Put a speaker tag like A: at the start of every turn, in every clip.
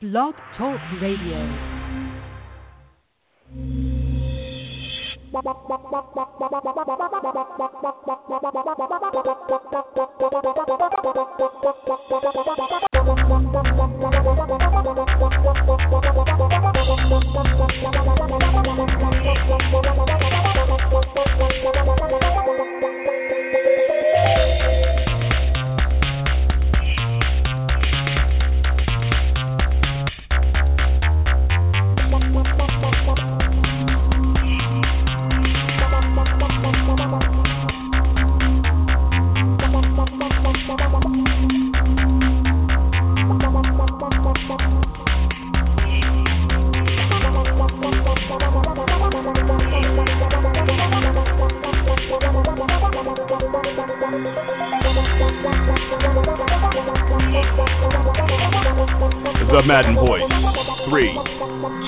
A: Blog Talk Radio.
B: Madden Voice. Three,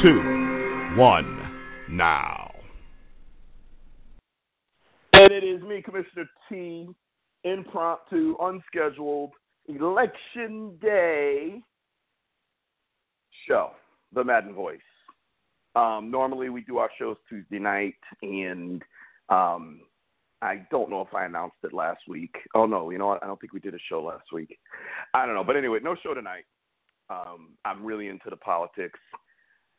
B: two, one, now. And it is me, Commissioner T, impromptu, unscheduled, election day show, The Madden Voice. Um, normally we do our shows Tuesday night, and um, I don't know if I announced it last week. Oh no, you know what? I don't think we did a show last week. I don't know, but anyway, no show tonight. Um, I'm really into the politics,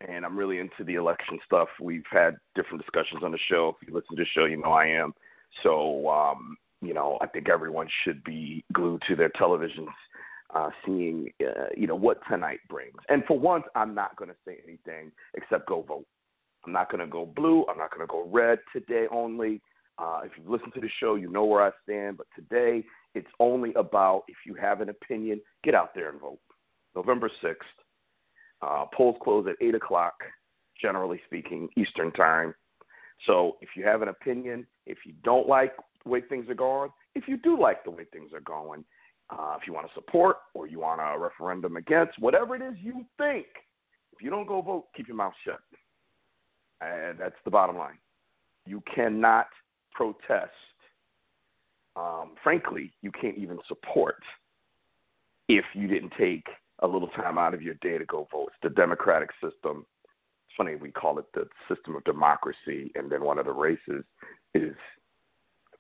B: and I'm really into the election stuff. We've had different discussions on the show. If you listen to the show, you know I am. So, um, you know, I think everyone should be glued to their televisions, uh, seeing, uh, you know, what tonight brings. And for once, I'm not going to say anything except go vote. I'm not going to go blue. I'm not going to go red today only. Uh, if you've listened to the show, you know where I stand. But today, it's only about if you have an opinion, get out there and vote. November 6th. Uh, polls close at 8 o'clock, generally speaking, Eastern Time. So if you have an opinion, if you don't like the way things are going, if you do like the way things are going, uh, if you want to support or you want a referendum against, whatever it is you think, if you don't go vote, keep your mouth shut. And that's the bottom line. You cannot protest. Um, frankly, you can't even support if you didn't take a little time out of your day to go vote. It's the democratic system. It's funny we call it the system of democracy, and then one of the races is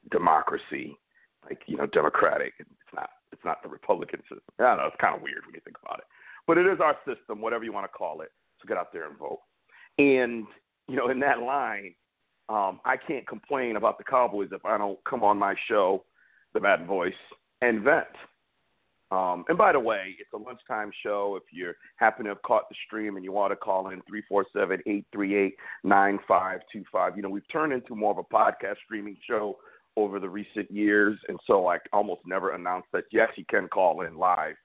B: democracy, like you know, democratic. It's not. It's not the Republican system. I don't know. It's kind of weird when you think about it, but it is our system, whatever you want to call it. So get out there and vote. And you know, in that line, um, I can't complain about the Cowboys if I don't come on my show, The Bad Voice, and vent. Um, and by the way, it's a lunchtime show. If you happen to have caught the stream and you want to call in, 347-838-9525. You know, we've turned into more of a podcast streaming show over the recent years, and so I almost never announce that, yes, you can call in live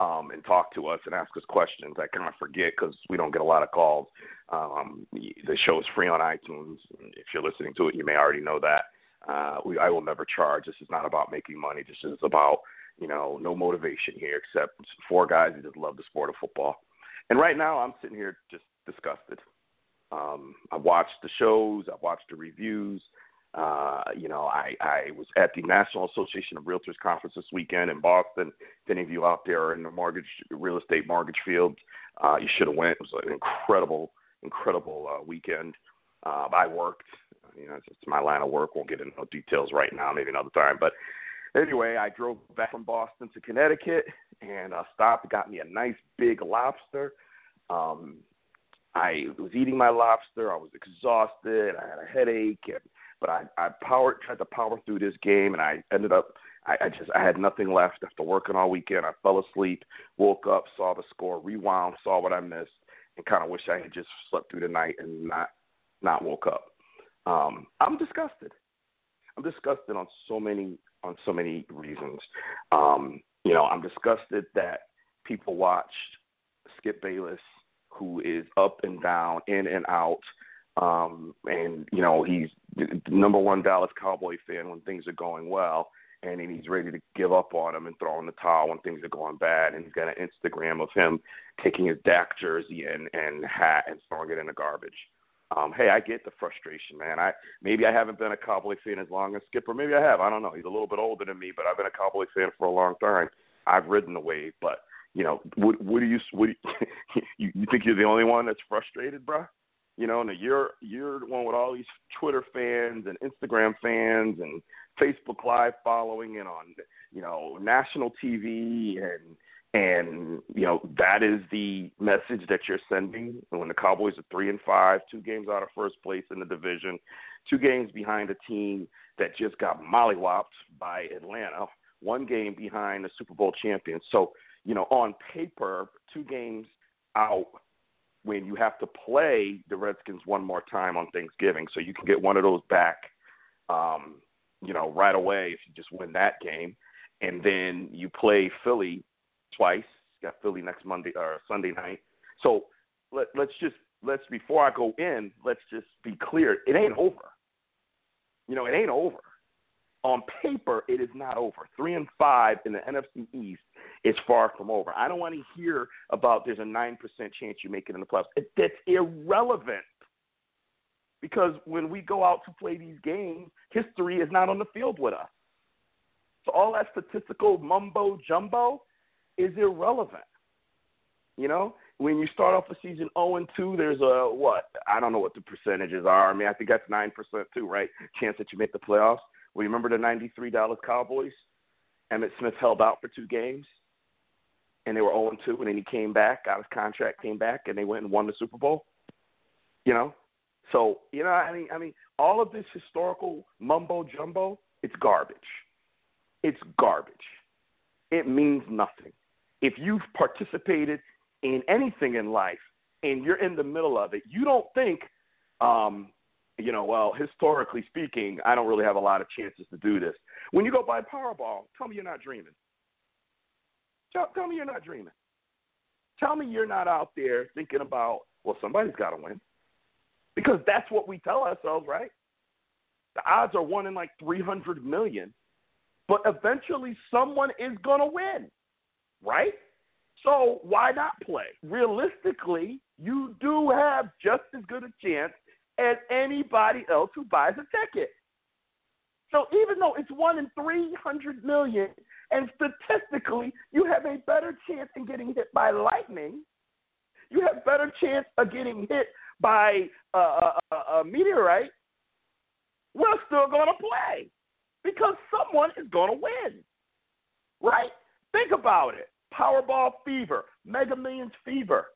B: um, and talk to us and ask us questions. I kind of forget because we don't get a lot of calls. Um, the show is free on iTunes. If you're listening to it, you may already know that. Uh, we, I will never charge. This is not about making money. This is about you know, no motivation here except four guys who just love the sport of football. And right now, I'm sitting here just disgusted. Um, I've watched the shows, I've watched the reviews. Uh, you know, I, I was at the National Association of Realtors conference this weekend in Boston. If any of you out there are in the mortgage, real estate mortgage field, uh, you should have went. It was an incredible, incredible uh, weekend. Uh, I worked. You know, it's, it's my line of work. Won't get into details right now. Maybe another time. But Anyway, I drove back from Boston to Connecticut and uh, stopped, got me a nice big lobster. Um, I was eating my lobster. I was exhausted. I had a headache, and, but I, I powered, tried to power through this game, and I ended up. I, just I had nothing left after working all weekend. I fell asleep, woke up, saw the score, rewound, saw what I missed, and kind of wish I had just slept through the night and not not woke up. Um, I'm disgusted. I'm disgusted on so many on so many reasons. Um, you know, I'm disgusted that people watched Skip Bayless, who is up and down, in and out. Um, and you know he's the number one Dallas Cowboy fan when things are going well, and then he's ready to give up on him and throw in the towel when things are going bad. And he's got an Instagram of him taking his Dak jersey and and hat and throwing it in the garbage um, hey, I get the frustration, man. I maybe I haven't been a Cowboy fan as long as Skipper. Maybe I have. I don't know. He's a little bit older than me, but I've been a Cowboy fan for a long time. I've ridden the wave, but you know, what, what do you, what do you, you think you're the only one that's frustrated, bro? You know, and you're you're the one with all these Twitter fans and Instagram fans and Facebook Live following and on you know national TV and and you know that is the message that you're sending. when the Cowboys are three and five, two games out of first place in the division, two games behind a team that just got mollywopped by Atlanta, one game behind the Super Bowl champion. So you know, on paper, two games out when you have to play the Redskins one more time on Thanksgiving, so you can get one of those back, um, you know, right away if you just win that game, and then you play Philly twice. Got Philly next Monday or Sunday night. So let, let's just let's before I go in, let's just be clear. It ain't over. You know, it ain't over. On paper, it is not over. Three and five in the NFC East is far from over. I don't want to hear about there's a 9% chance you make it in the playoffs. It, that's irrelevant. Because when we go out to play these games, history is not on the field with us. So all that statistical mumbo jumbo is irrelevant. You know, when you start off a season 0 and 2, there's a what? I don't know what the percentages are. I mean, I think that's 9% too, right? Chance that you make the playoffs. Well, you remember the 93 Dallas Cowboys? Emmitt Smith held out for two games and they were 0 2, and then he came back, got his contract, came back, and they went and won the Super Bowl. You know, so you know, I mean, I mean, all of this historical mumbo jumbo, it's garbage. It's garbage. It means nothing. If you've participated in anything in life and you're in the middle of it, you don't think, um, you know, well, historically speaking, I don't really have a lot of chances to do this. When you go buy Powerball, tell me you're not dreaming. Tell, tell me you're not dreaming. Tell me you're not out there thinking about, well, somebody's got to win. Because that's what we tell ourselves, right? The odds are one in like 300 million, but eventually someone is going to win, right? So why not play? Realistically, you do have just as good a chance as anybody else who buys a ticket. So even though it's one in 300 million, and statistically, you have a better chance in getting hit by lightning. You have better chance of getting hit by a, a, a meteorite. We're still going to play because someone is going to win, right? Think about it. Powerball fever, Mega Millions fever.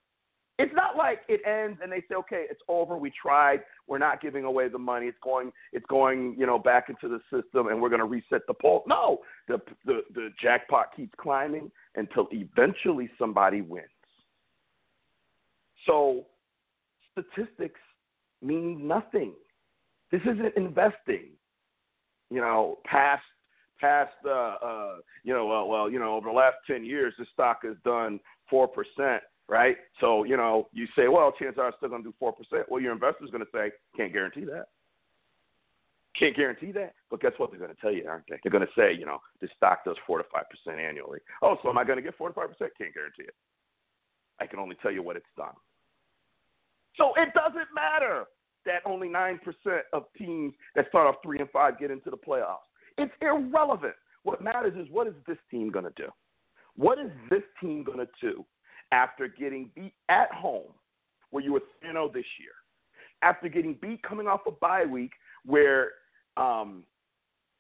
B: It's not like it ends and they say, okay, it's over. We tried. We're not giving away the money. It's going, it's going, you know, back into the system, and we're going to reset the poll. No, the the the jackpot keeps climbing until eventually somebody wins. So, statistics mean nothing. This isn't investing. You know, past past, uh, uh, you know, well, well, you know, over the last ten years, the stock has done four percent right? So, you know, you say, well, chances are it's still going to do 4%. Well, your investor's going to say, can't guarantee that. Can't guarantee that. But guess what? They're going to tell you, aren't they? They're going to say, you know, this stock does 4 to 5% annually. Oh, so am I going to get 4 to 5%? Can't guarantee it. I can only tell you what it's done. So it doesn't matter that only 9% of teams that start off 3 and 5 get into the playoffs. It's irrelevant. What matters is what is this team going to do? What is this team going to do after getting beat at home, where you were 0 this year, after getting beat coming off a bye week, where um,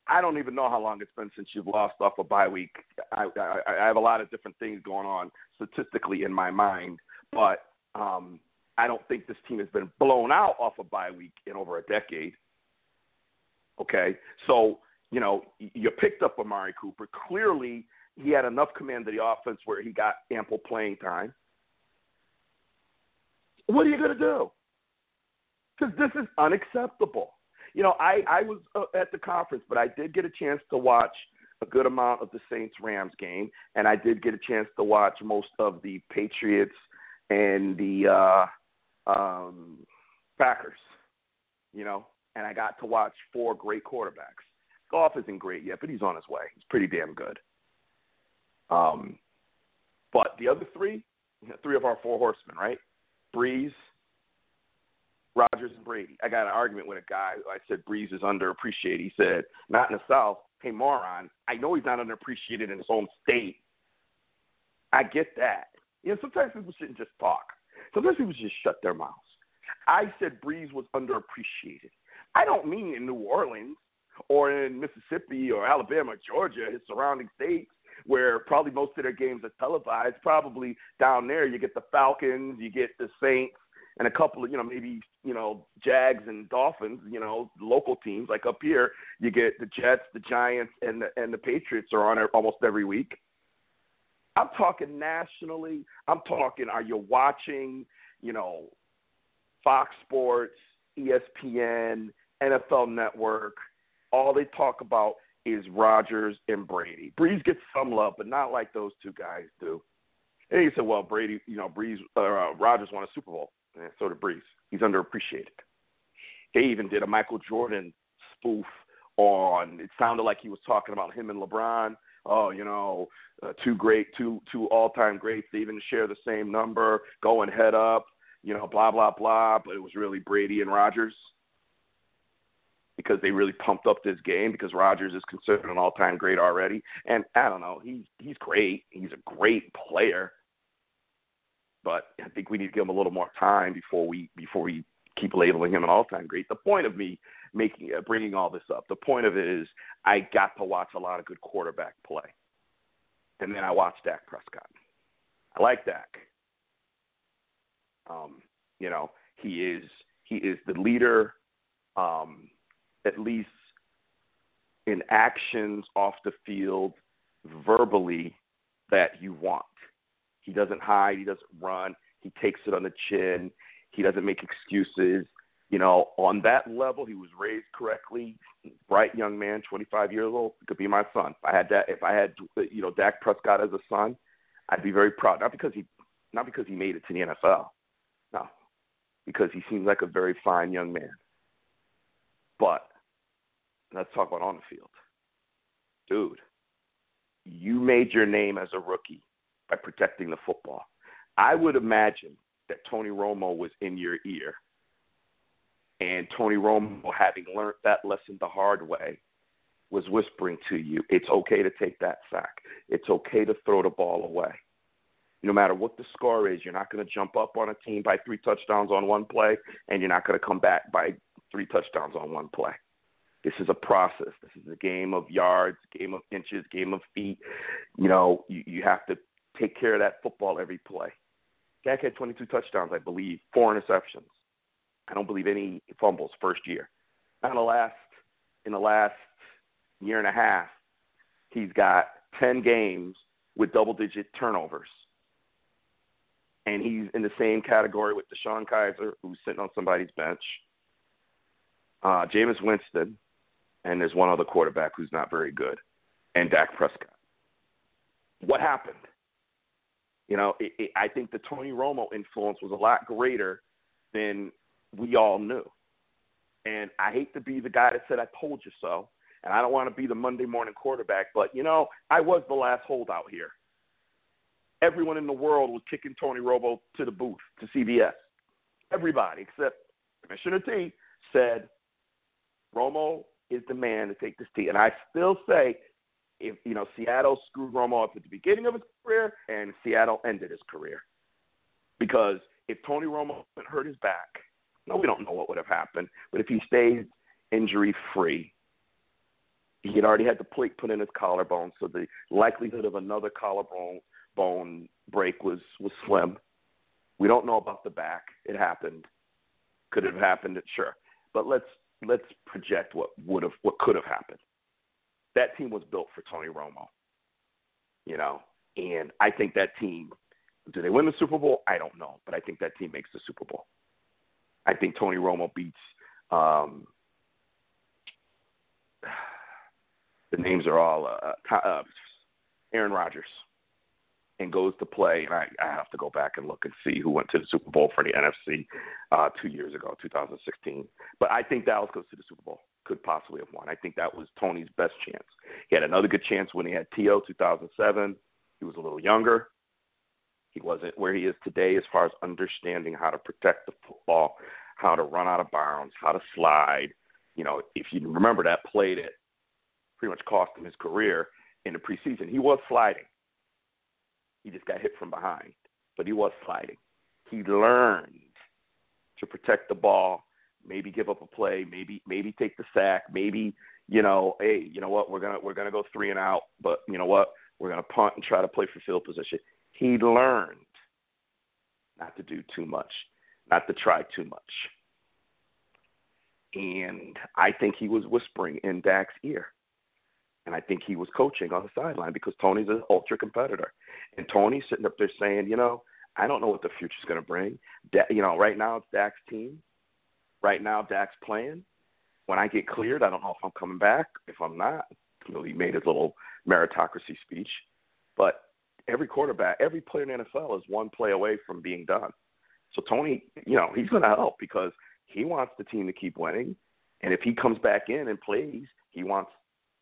B: I don't even know how long it's been since you've lost off a bye week. I, I, I have a lot of different things going on statistically in my mind, but um, I don't think this team has been blown out off a bye week in over a decade. Okay, so you know you picked up Amari Cooper. Clearly, he had enough command of the offense where he got ample playing time. What are you going to do? Because this is unacceptable. You know, I, I was uh, at the conference, but I did get a chance to watch a good amount of the Saints Rams game, and I did get a chance to watch most of the Patriots and the uh, um, Packers. You know, and I got to watch four great quarterbacks. Goff isn't great yet, but he's on his way. He's pretty damn good. Um, but the other three, three of our four horsemen, right? Brees, Rodgers, and Brady. I got an argument with a guy. I said Brees is underappreciated. He said, not in the South. Hey, moron, I know he's not underappreciated in his own state. I get that. You know, sometimes people shouldn't just talk. Sometimes people should just shut their mouths. I said Brees was underappreciated. I don't mean in New Orleans or in Mississippi or Alabama, Georgia, his surrounding states, where probably most of their games are televised. Probably down there, you get the Falcons, you get the Saints, and a couple of you know maybe you know Jags and Dolphins, you know local teams. Like up here, you get the Jets, the Giants, and the and the Patriots are on it almost every week. I'm talking nationally. I'm talking. Are you watching? You know, Fox Sports, ESPN, NFL Network. All they talk about is Rodgers and Brady. Brees gets some love, but not like those two guys do. And he said, "Well, Brady, you know, Brees, uh, Rodgers won a Super Bowl, and so did Brees. He's underappreciated." They even did a Michael Jordan spoof on. It sounded like he was talking about him and LeBron. Oh, you know, uh, two great, two two all-time greats. They even share the same number, going head up. You know, blah blah blah. But it was really Brady and Rodgers because they really pumped up this game because Rodgers is considered an all-time great already. And I don't know, he's he's great. He's a great player. But I think we need to give him a little more time before we before we keep labeling him an all-time great. The point of me making uh, bringing all this up, the point of it is I got to watch a lot of good quarterback play, and then I watched Dak Prescott. I like Dak. Um, you know, he is he is the leader. Um, at least in actions off the field, verbally, that you want. He doesn't hide, he doesn't run, he takes it on the chin, he doesn't make excuses. You know, on that level, he was raised correctly. Bright young man, 25 years old, could be my son. If I had that, if I had, you know, Dak Prescott as a son, I'd be very proud. Not because he, not because he made it to the NFL, no, because he seems like a very fine young man. But let's talk about on the field. Dude, you made your name as a rookie by protecting the football. I would imagine that Tony Romo was in your ear. And Tony Romo, having learned that lesson the hard way, was whispering to you, it's okay to take that sack. It's okay to throw the ball away. No matter what the score is, you're not going to jump up on a team by three touchdowns on one play, and you're not going to come back by three touchdowns on one play. This is a process. This is a game of yards, game of inches, game of feet. You know, you, you have to take care of that football every play. Dak had 22 touchdowns, I believe, four interceptions. I don't believe any fumbles first year. Now in the last in the last year and a half, he's got 10 games with double-digit turnovers, and he's in the same category with DeShone Kizer, who's sitting on somebody's bench. Uh, Jameis Winston, and there's one other quarterback who's not very good, and Dak Prescott. What happened? You know, it, it, I think the Tony Romo influence was a lot greater than we all knew. And I hate to be the guy that said, I told you so. And I don't want to be the Monday morning quarterback, but, you know, I was the last holdout here. Everyone in the world was kicking Tony Romo to the booth, to CBS. Everybody except Commissioner T said, Romo is the man to take this team. And I still say, if you know, Seattle screwed Romo up at the beginning of his career, and Seattle ended his career, because if Tony Romo had hurt his back, no, we don't know what would have happened. But if he stayed injury free, he had already had the plate put in his collarbone, so the likelihood of another collarbone bone break was was slim. We don't know about the back. It happened. Could it have happened? Sure. But let's let's project what would have what could have happened. That team was built for Tony Romo. You know, and I think that team do they win the Super Bowl? I don't know, but I think that team makes the Super Bowl. I think Tony Romo beats um the names are all uh, uh Aaron Rodgers and goes to play. And I, I have to go back and look and see who went to the Super Bowl for the NFC uh, two years ago, 2016. But I think Dallas goes to the Super Bowl. Could possibly have won. I think that was Tony's best chance. He had another good chance when he had T.O. 2007. He was a little younger. He wasn't where he is today as far as understanding how to protect the football, how to run out of bounds, how to slide. You know, if you remember that play that pretty much cost him his career in the preseason, he was sliding He just got hit from behind, but he was sliding. He learned to protect the ball, maybe give up a play, maybe maybe take the sack, maybe you know, hey, you know what, we're gonna we're gonna go three and out, but you know what, we're gonna punt and try to play for field position. He learned not to do too much, not to try too much. And I think he was whispering in Dak's ear. And I think he was coaching on the sideline because Tony's an ultra competitor. And Tony's sitting up there saying, you know, I don't know what the future's going to bring. Da- you know, right now it's Dak's team. Right now Dak's playing. When I get cleared, I don't know if I'm coming back. If I'm not, you know, he made his little meritocracy speech. But every quarterback, every player in the NFL is one play away from being done. So Tony, you know, he's going to help because he wants the team to keep winning. And if he comes back in and plays, he wants,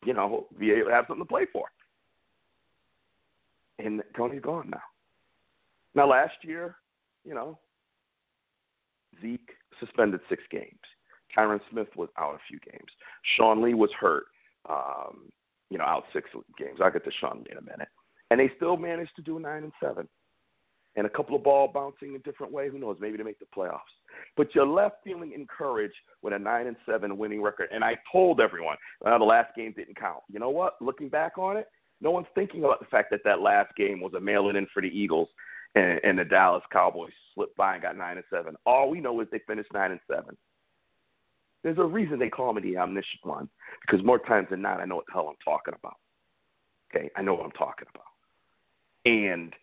B: you know, be able to have something to play for. And Tony's gone now. Now, last year, you know, Zeke suspended six games. Tyron Smith was out a few games. Sean Lee was hurt, um, you know, out six games. I'll get to Sean Lee in a minute. And they still managed to do nine and seven. And a couple of ball bouncing a different way. Who knows? Maybe to make the playoffs. But you're left feeling encouraged with a nine and seven winning record. And I told everyone, well, the last game didn't count. You know what? Looking back on it, no one's thinking about the fact that that last game was a mail-in in for the Eagles and, and the Dallas Cowboys slipped by and got nine and seven. All we know is they finished nine and seven. There's a reason they call me the omniscient one because more times than not, I know what the hell I'm talking about. Okay, I know what I'm talking about. And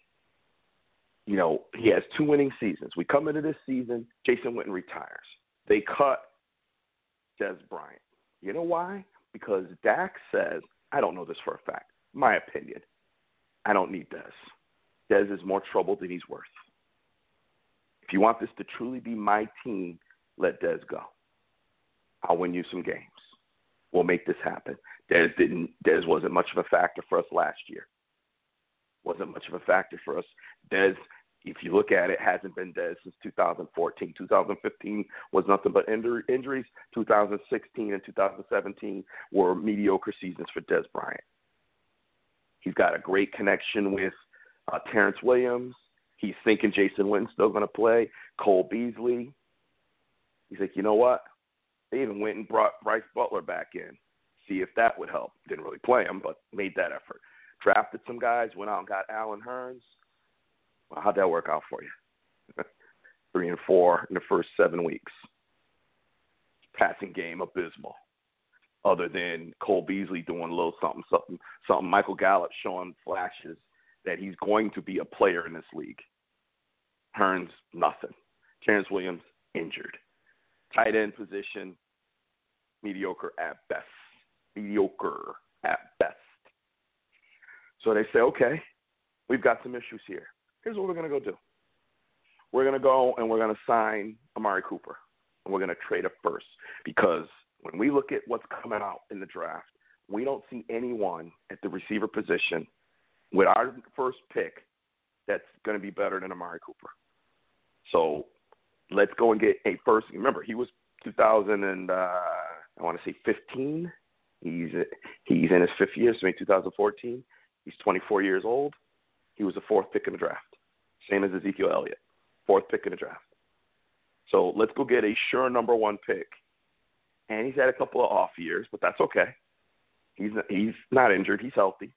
B: you know, he has two winning seasons. We come into this season, Jason Witten retires. They cut Dez Bryant. You know why? Because Dak says, I don't know this for a fact. My opinion. I don't need Dez. Dez is more trouble than he's worth. If you want this to truly be my team, let Dez go. I'll win you some games. We'll make this happen. Dez didn't. Dez wasn't much of a factor for us last year. Wasn't much of a factor for us. Dez, if you look at it, hasn't been Dez since 2014. 2015 was nothing but injuries. 2016 and 2017 were mediocre seasons for Dez Bryant. He's got a great connection with uh, Terrance Williams. He's thinking Jason Witten's still going to play. Cole Beasley. He's like, you know what? They even went and brought Brice Butler back in, see if that would help. Didn't really play him, but made that effort. Drafted some guys, went out and got Allen Hurns. How'd that work out for you? Three and four in the first seven weeks. Passing game abysmal. Other than Cole Beasley doing a little something, something, something. Michael Gallup showing flashes that he's going to be a player in this league. Hurns, nothing. Terrance Williams, injured. Tight end position, mediocre at best. Mediocre at best. So they say, okay, we've got some issues here. Here's what we're going to go do. We're going to go and we're going to sign Amari Cooper. And we're going to trade a first because when we look at what's coming out in the draft, we don't see anyone at the receiver position with our first pick that's going to be better than Amari Cooper. So let's go and get a first. Remember, he was 2000 and uh, I want to say 15. He's he's in his fifth year, so maybe 2014. He's 24 years old. He was the fourth pick in the draft, same as Ezekiel Elliott, fourth pick in the draft. So let's go get a sure number one pick. And he's had a couple of off years, but that's okay. He's he's not injured. He's healthy.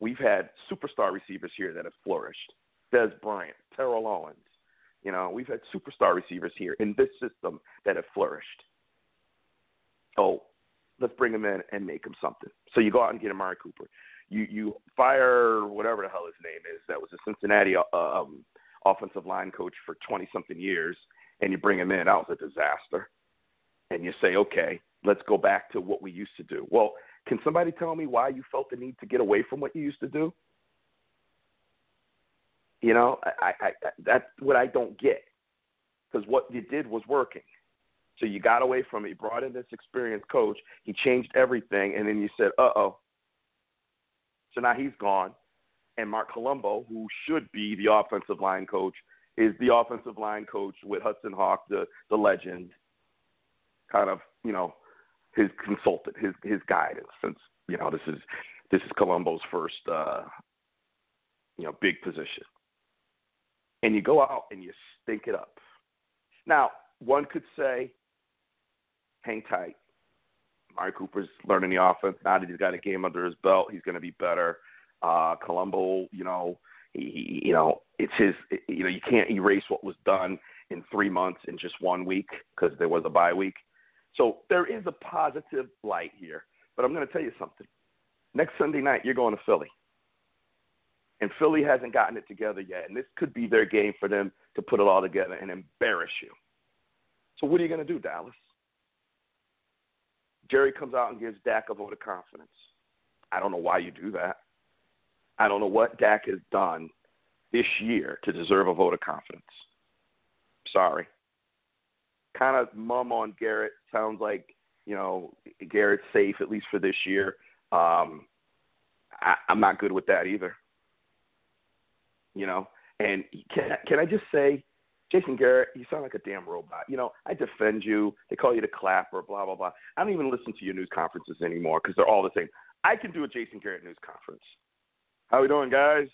B: We've had superstar receivers here that have flourished. Dez Bryant, Terrell Owens, you know, we've had superstar receivers here in this system that have flourished. So let's bring them in and make them something. So you go out and get Amari Cooper. You you fire whatever the hell his name is. That was a Cincinnati uh, um, offensive line coach for twenty something years, and you bring him in. That was a disaster. And you say, okay, let's go back to what we used to do. Well, can somebody tell me why you felt the need to get away from what you used to do? You know, I, I, I that's what I don't get because what you did was working. So you got away from it. You brought in this experienced coach. He changed everything, and then you said, "Uh oh." So now he's gone, and Marc Colombo, who should be the offensive line coach, is the offensive line coach with Hudson Houck, the the legend. Kind of, you know, his consultant, his his guidance. Since you know this is this is Colombo's first uh, you know, big position. And you go out and you stink it up. Now, one could say, hang tight. Mari Cooper's learning the offense. Now that he's got a game under his belt, he's going to be better. Uh, Colombo, you know, he, you know, it's his. You know, you can't erase what was done in three months in just one week because there was a bye week. So there is a positive light here. But I'm going to tell you something. Next Sunday night, you're going to Philly. And Philly hasn't gotten it together yet. And this could be their game for them to put it all together and embarrass you. So what are you going to do, Dallas? Jerry comes out and gives Dak a vote of confidence. I don't know why you do that. I don't know what Dak has done this year to deserve a vote of confidence. Sorry. Kind of mum on Garrett. Sounds like, you know, Garrett's safe, at least for this year. Um, I, I'm not good with that either. You know, and can, can I just say, Jason Garrett, you sound like a damn robot. You know, I defend you. They call you the clapper, blah, blah, blah. I don't even listen to your news conferences anymore because they're all the same. I can do a Jason Garrett news conference. How we doing, guys?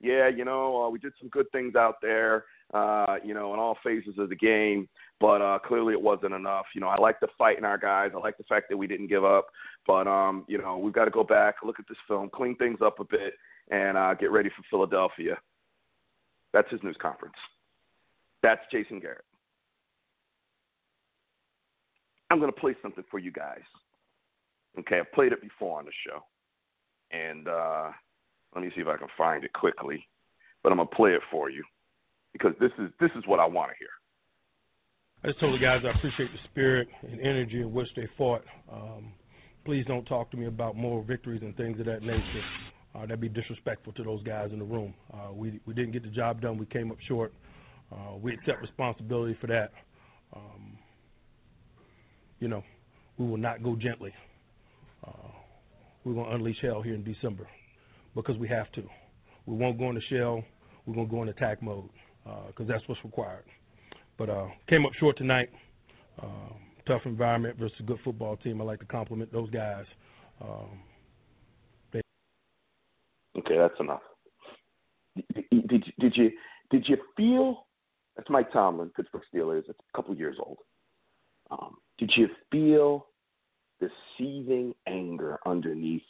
B: Yeah, you know, uh, we did some good things out there, uh, you know, in all phases of the game, but uh, clearly it wasn't enough. You know, I like the fight in our guys. I like the fact that we didn't give up, but um, you know, we've got to go back, look at this film, clean things up a bit, and uh, get ready for Philadelphia. That's his news conference. That's Jason Garrett. I'm going to play something for you guys. Okay, I've played it before on the show and uh, let me see if I can find it quickly. But I'm gonna play it for you because this is this is what I want to hear.
C: I just told the guys I appreciate the spirit and energy in which they fought. Um, please don't talk to me about moral victories and things of that nature. Uh, that'd be disrespectful to those guys in the room. Uh, we we didn't get the job done. We came up short. Uh, we accept responsibility for that. Um, you know, we will not go gently. Uh, we're going to unleash hell here in December because we have to. We won't go in into shell. We're going to go in attack mode because uh, that's what's required. But uh, came up short tonight. Uh, tough environment versus a good football team. I like to compliment those guys. Um,
B: okay, that's enough. Did, did, did you did you feel? That's Mike Tomlin, Pittsburgh Steelers. It's a couple years old. Um, did you feel the seething anger underneath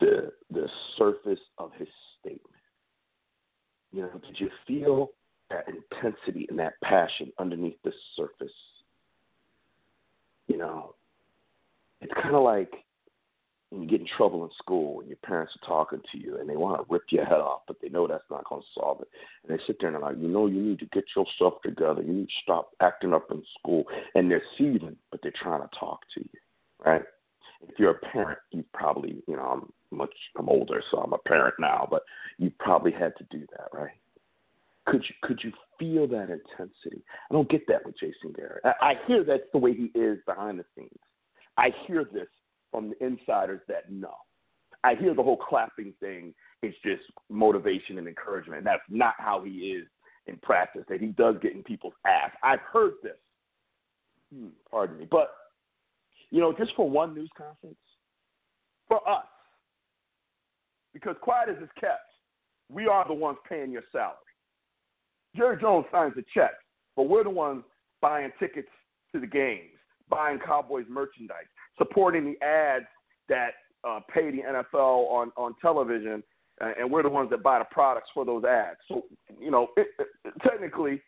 B: the the surface of his statement. You know, did you feel that intensity and that passion underneath the surface? You know, it's kind of like when you get in trouble in school and your parents are talking to you and they want to rip your head off, but they know that's not going to solve it. And they sit there and they're like, you know, you need to get yourself together. You need to stop acting up in school. And they're seething, but they're trying to talk to you right? If you're a parent, you probably, you know, I'm much, I'm older, so I'm a parent now, but you probably had to do that, right? Could you could you feel that intensity? I don't get that with Jason Garrett. I, I hear that's the way he is behind the scenes. I hear this from the insiders that know. I hear the whole clapping thing is just motivation and encouragement. That's not how he is in practice. That he does get in people's ass. I've heard this. Hmm, pardon me, but you know, just for one news conference, for us, because quiet as it's kept, we are the ones paying your salary. Jerry Jones signs the check, but we're the ones buying tickets to the games, buying Cowboys merchandise, supporting the ads that uh, pay the NFL on, on television, and we're the ones that buy the products for those ads. So, you know, it, it, technically,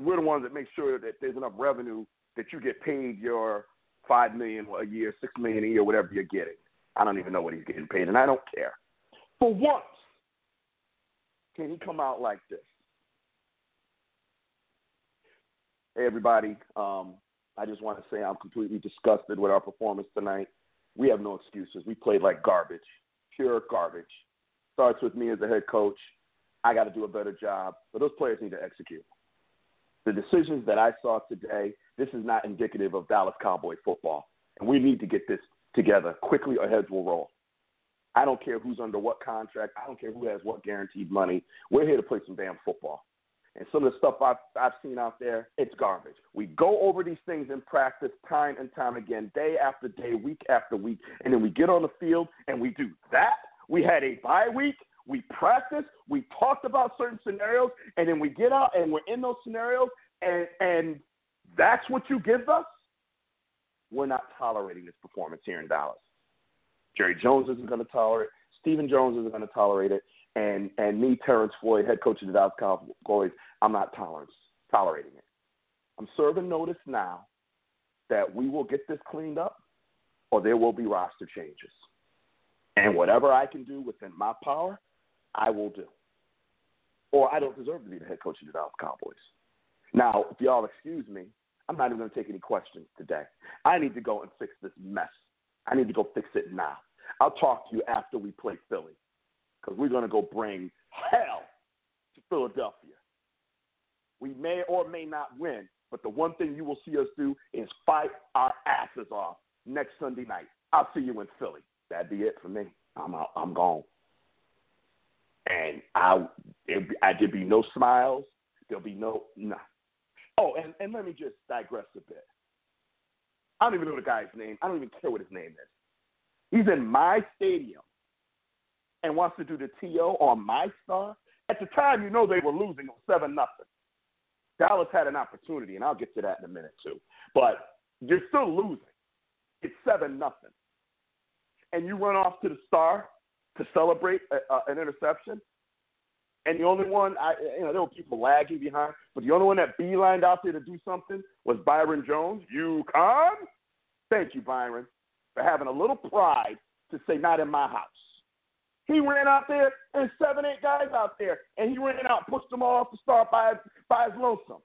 B: we're the ones that make sure that there's enough revenue that you get paid your five million a year, six million a year, whatever you're getting. I don't even know what he's getting paid, and I don't care. For once, can he come out like this? Hey, everybody. Um, I just want to say I'm completely disgusted with our performance tonight. We have no excuses. We played like garbage, pure garbage. Starts with me as a head coach. I got to do a better job, but those players need to execute. The decisions that I saw today this is not indicative of Dallas Cowboy football. And we need to get this together quickly or heads will roll. I don't care who's under what contract. I don't care who has what guaranteed money. We're here to play some damn football. And some of the stuff I've, I've seen out there, it's garbage. We go over these things in practice time and time again, day after day, week after week, and then we get on the field and we do that. We had a bye week. we practice, we talked about certain scenarios, and then we get out and we're in those scenarios, and and that's what you give us. We're not tolerating this performance here in Dallas. Jerry Jones isn't going to tolerate. it. Stephen Jones isn't going to tolerate it, and and me, Terrence Floyd, head coach of the Dallas Cowboys, I'm not tolerance, tolerating it. I'm serving notice now that we will get this cleaned up, or there will be roster changes. And whatever I can do within my power, I will do. Or I don't deserve to be the head coach of the Dallas Cowboys. Now, if y'all excuse me, I'm not even going to take any questions today. I need to go and fix this mess. I need to go fix it now. I'll talk to you after we play Philly because we're going to go bring hell to Philadelphia. We may or may not win, but the one thing you will see us do is fight our asses off next Sunday night. I'll see you in Philly. That'd be it for me. I'm out. I'm gone. And I, I there'd be no smiles. There'll be no no. Oh, and, and let me just digress a bit. I don't even know the guy's name. I don't even care what his name is. He's in my stadium and wants to do the TO on my star. At the time, you know they were losing seven nothing. Dallas had an opportunity, and I'll get to that in a minute too. But you're still losing. It's seven nothing, and you run off to the star to celebrate a, a, an interception. And the only one, I, you know, there were people lagging behind, but the only one that beelined out there to do something was Byron Jones. You con? Thank you, Byron, for having a little pride to say, not in my house. He ran out there and seven, eight guys out there, and he ran out, pushed them all off the start by by his lonesome.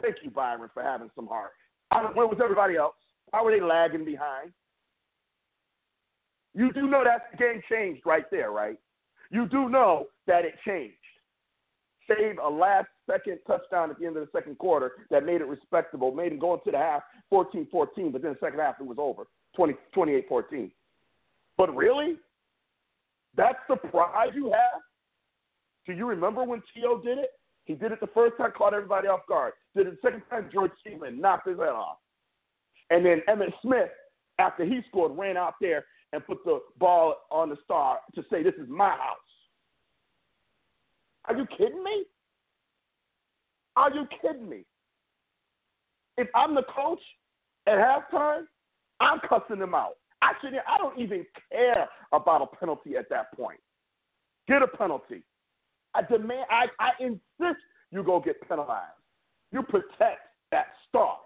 B: Thank you, Byron, for having some heart. Where was everybody else? Why were they lagging behind? You do know that the game changed right there, right? You do know that it changed. Save a last second touchdown at the end of the second quarter that made it respectable, made him go into the half 14 14, but then the second half it was over 20, 28 14. But really? That's the pride you have? Do you remember when T.O. did it? He did it the first time, caught everybody off guard. Did it the second time, George Seaman knocked his head off. And then Emmitt Smith, after he scored, ran out there and put the ball on the star to say, This is my house. Are you kidding me? Are you kidding me? If I'm the coach at halftime, I'm cussing them out. Actually, I don't even care about a penalty at that point. Get a penalty. I demand, I, I insist you go get penalized. You protect that star.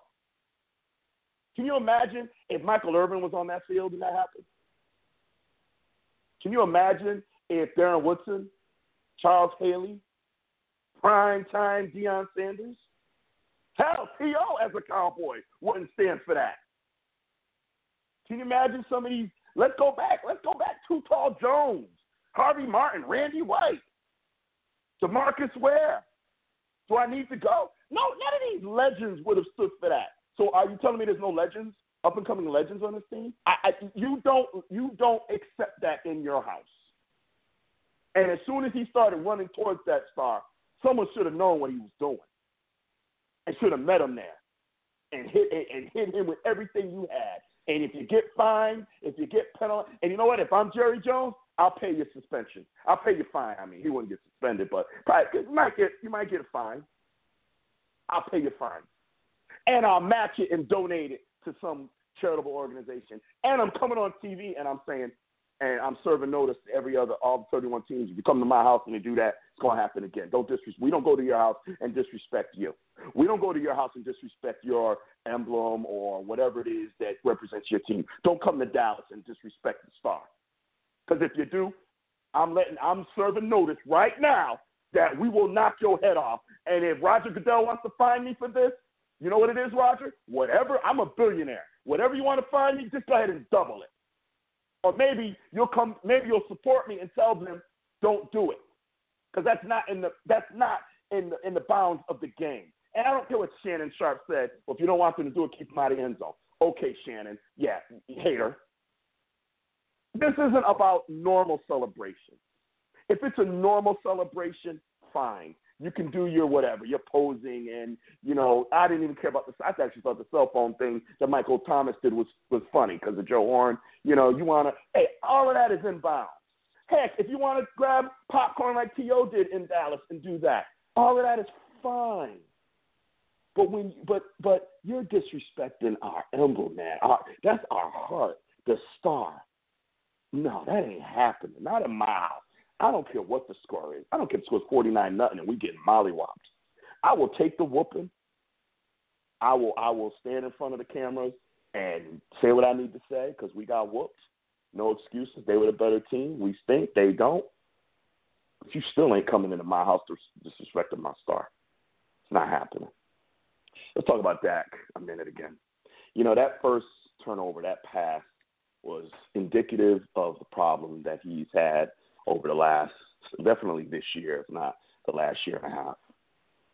B: Can you imagine if Michael Irvin was on that field and that happened? Can you imagine if Darren Woodson, Charles Haley, prime time Deion Sanders? Hell, T.O. as a cowboy wouldn't stand for that. Can you imagine some of these? Let's go back. Let's go back. Too Tall Jones, Harvey Martin, Randy White, Demarcus Ware. Do I need to go? No, none of these legends would have stood for that. So are you telling me there's no legends, up and coming legends on this team? I, I, you don't you don't accept that in your house. And as soon as he started running towards that star, someone should have known what he was doing and should have met him there and hit and hit him with everything you had and if you get fined, if you get penalized, and you know what? If I'm Jerry Jones, I'll pay your suspension. I'll pay your fine. I mean, he wouldn't get suspended, but probably, you might get you might get a fine. I'll pay your fine, and I'll match it and donate it to some charitable organization. And I'm coming on TV and I'm saying, and I'm serving notice to every other all the 31 teams. If you come to my house and you do that, it's going to happen again. Don't disrespect. We don't go to your house and disrespect you. We don't go to your house and disrespect your emblem or whatever it is that represents your team. Don't come to Dallas and disrespect the star. Because if you do, I'm letting I'm serving notice right now that we will knock your head off. And if Roger Goodell wants to find me for this, you know what it is, Roger? Whatever, I'm a billionaire. Whatever you want to find me, just go ahead and double it. Or maybe you'll come, maybe you'll support me and tell them, don't do it, because that's not in the that's not in the in the bounds of the game. And I don't care what Shannon Sharpe said. Well, if you don't want them to do it, keep them out of the end zone. Okay, Shannon. Yeah, hater. This isn't about normal celebration. If it's a normal celebration, fine. You can do your whatever. You're posing, and you know I didn't even care about the. I actually thought the cell phone thing that Michael Thomas did was was funny because of Joe Horn. You know, you wanna. Hey, all of that is in bounds. Heck, if you want to grab popcorn like T.O. did in Dallas and do that, all of that is fine. But when but but you're disrespecting our emblem, man. Our, that's our heart, the star. No, that ain't happening. Not a mile. I don't care what the score is. I don't care if the score's forty nine nothing and we getting mollywopped. I will take the whooping. I will I will stand in front of the cameras and say what I need to say because we got whooped. No excuses. They were the better team. We stink. They don't. But you still ain't coming into my house to disrespecting my star. It's not happening. Let's talk about Dak a minute again. You know, that first turnover, that pass, was indicative of the problem that he's had over the last, definitely this year, if not the last year and a half.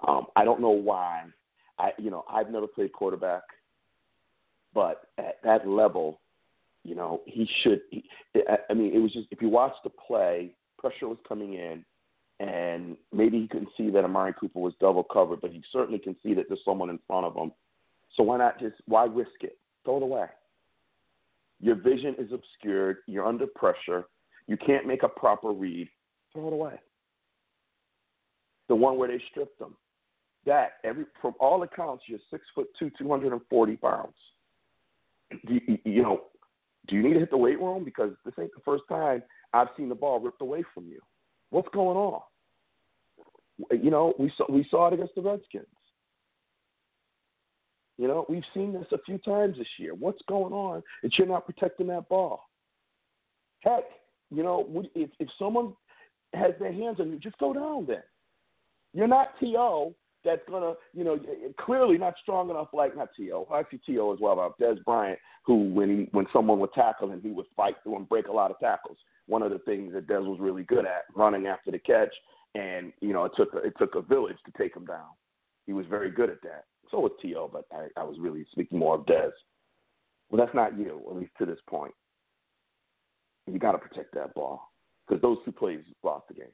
B: Um, I don't know why. I, you know, I've never played quarterback, but at that level, you know, he should. He, I mean, it was just if you watch the play, pressure was coming in, and maybe he couldn't see that Amari Cooper was double covered, but he certainly can see that there's someone in front of him. So why not just why risk it? Throw it away. Your vision is obscured. You're under pressure. You can't make a proper read. Throw it away. The one where they stripped him. That every from all accounts, you're six foot two, two hundred and forty pounds. You, you know, do you need to hit the weight room? Because this ain't the first time I've seen the ball ripped away from you. What's going on? You know, we saw we saw it against the Redskins. You know, we've seen this a few times this year. What's going on that you're not protecting that ball? Heck, you know, if if someone has their hands on you, just go down then. You're not To that's gonna, you know, clearly not strong enough like not To. I see T.O. as well uh, about Dez Bryant, who when he when someone would tackle him, he would fight through and break a lot of tackles. One of the things that Dez was really good at, running after the catch, and you know, it took a, it took a village to take him down. He was very good at that. So was T.O., but I, I was really speaking more of Dez. Well, that's not you, at least to this point. You got to protect that ball because those two plays lost the game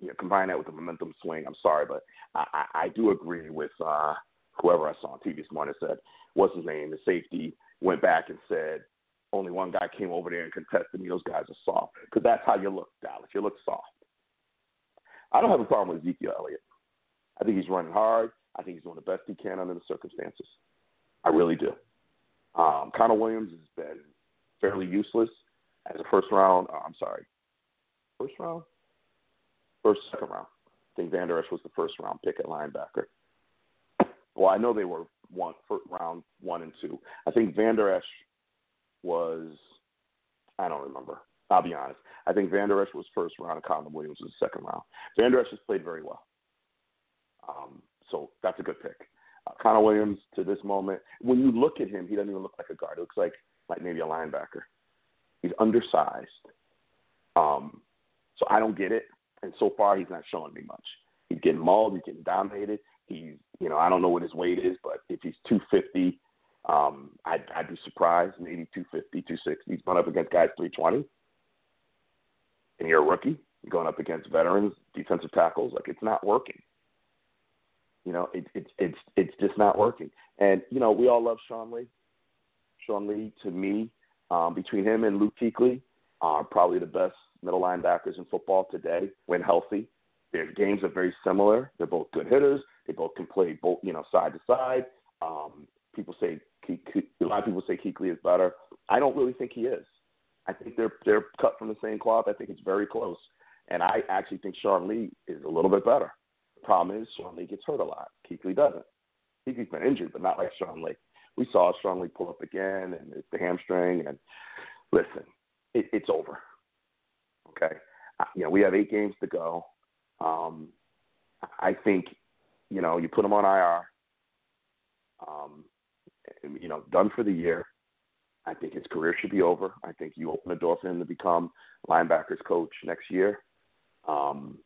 B: you know, combine that with the momentum swing. I'm sorry, but I, I, do agree with uh, whoever I saw on TV this morning said, what's his name? The safety went back and said, only one guy came over there and contested me. Those guys are soft. Because that's how you look, Dallas. You look soft. I don't have a problem with Ezekiel Elliott. I think he's running hard. I think he's doing the best he can under the circumstances. I really do. Um, Connor Williams has been fairly useless as a first round. Uh, I'm sorry, first round first, second round. I think Vander Esch was the first round pick at linebacker. Well, I know they were one first round one and two. I think Vander Esch was I don't remember. I'll be honest. I think Vander Esch was first round and Connor Williams was second round. Vander Esch has played very well. Um, so that's a good pick. Uh, Connor Williams to this moment, when you look at him, he doesn't even look like a guard. He looks like like maybe a linebacker. He's undersized. Um, so I don't get it and so far he's not showing me much. He's getting mauled, he's getting dominated. He's, you know, I don't know what his weight is, but if he's 250, um, I'd, I'd be surprised. Maybe 250, 260. He's going up against guys 320, and you're a rookie you're going up against veterans, defensive tackles. Like it's not working. You know, it's it's it's it's just not working. And you know, we all love Sean Lee. Sean Lee, to me, um, between him and Luke Kuechly, are probably the best middle linebackers in football today when healthy. Their games are very similar. They're both good hitters. They both can play both, you know, side to side. Um, people say a lot of people say Kuechly is better. I don't really think he is. I think they're they're cut from the same cloth. I think it's very close, and I actually think Sean Lee is a little bit better. The problem is Sean Lee gets hurt a lot. Kuechly doesn't. Kuechly's been injured, but not like Sean Lee. We saw Sean Lee pull up again, and it's the hamstring. And listen, it, it's over. Okay, you know we have eight games to go. Um, I think you know you put him on IR. Um, you know, done for the year. I think his career should be over. I think you open the door for him to become linebackers coach next year. Um,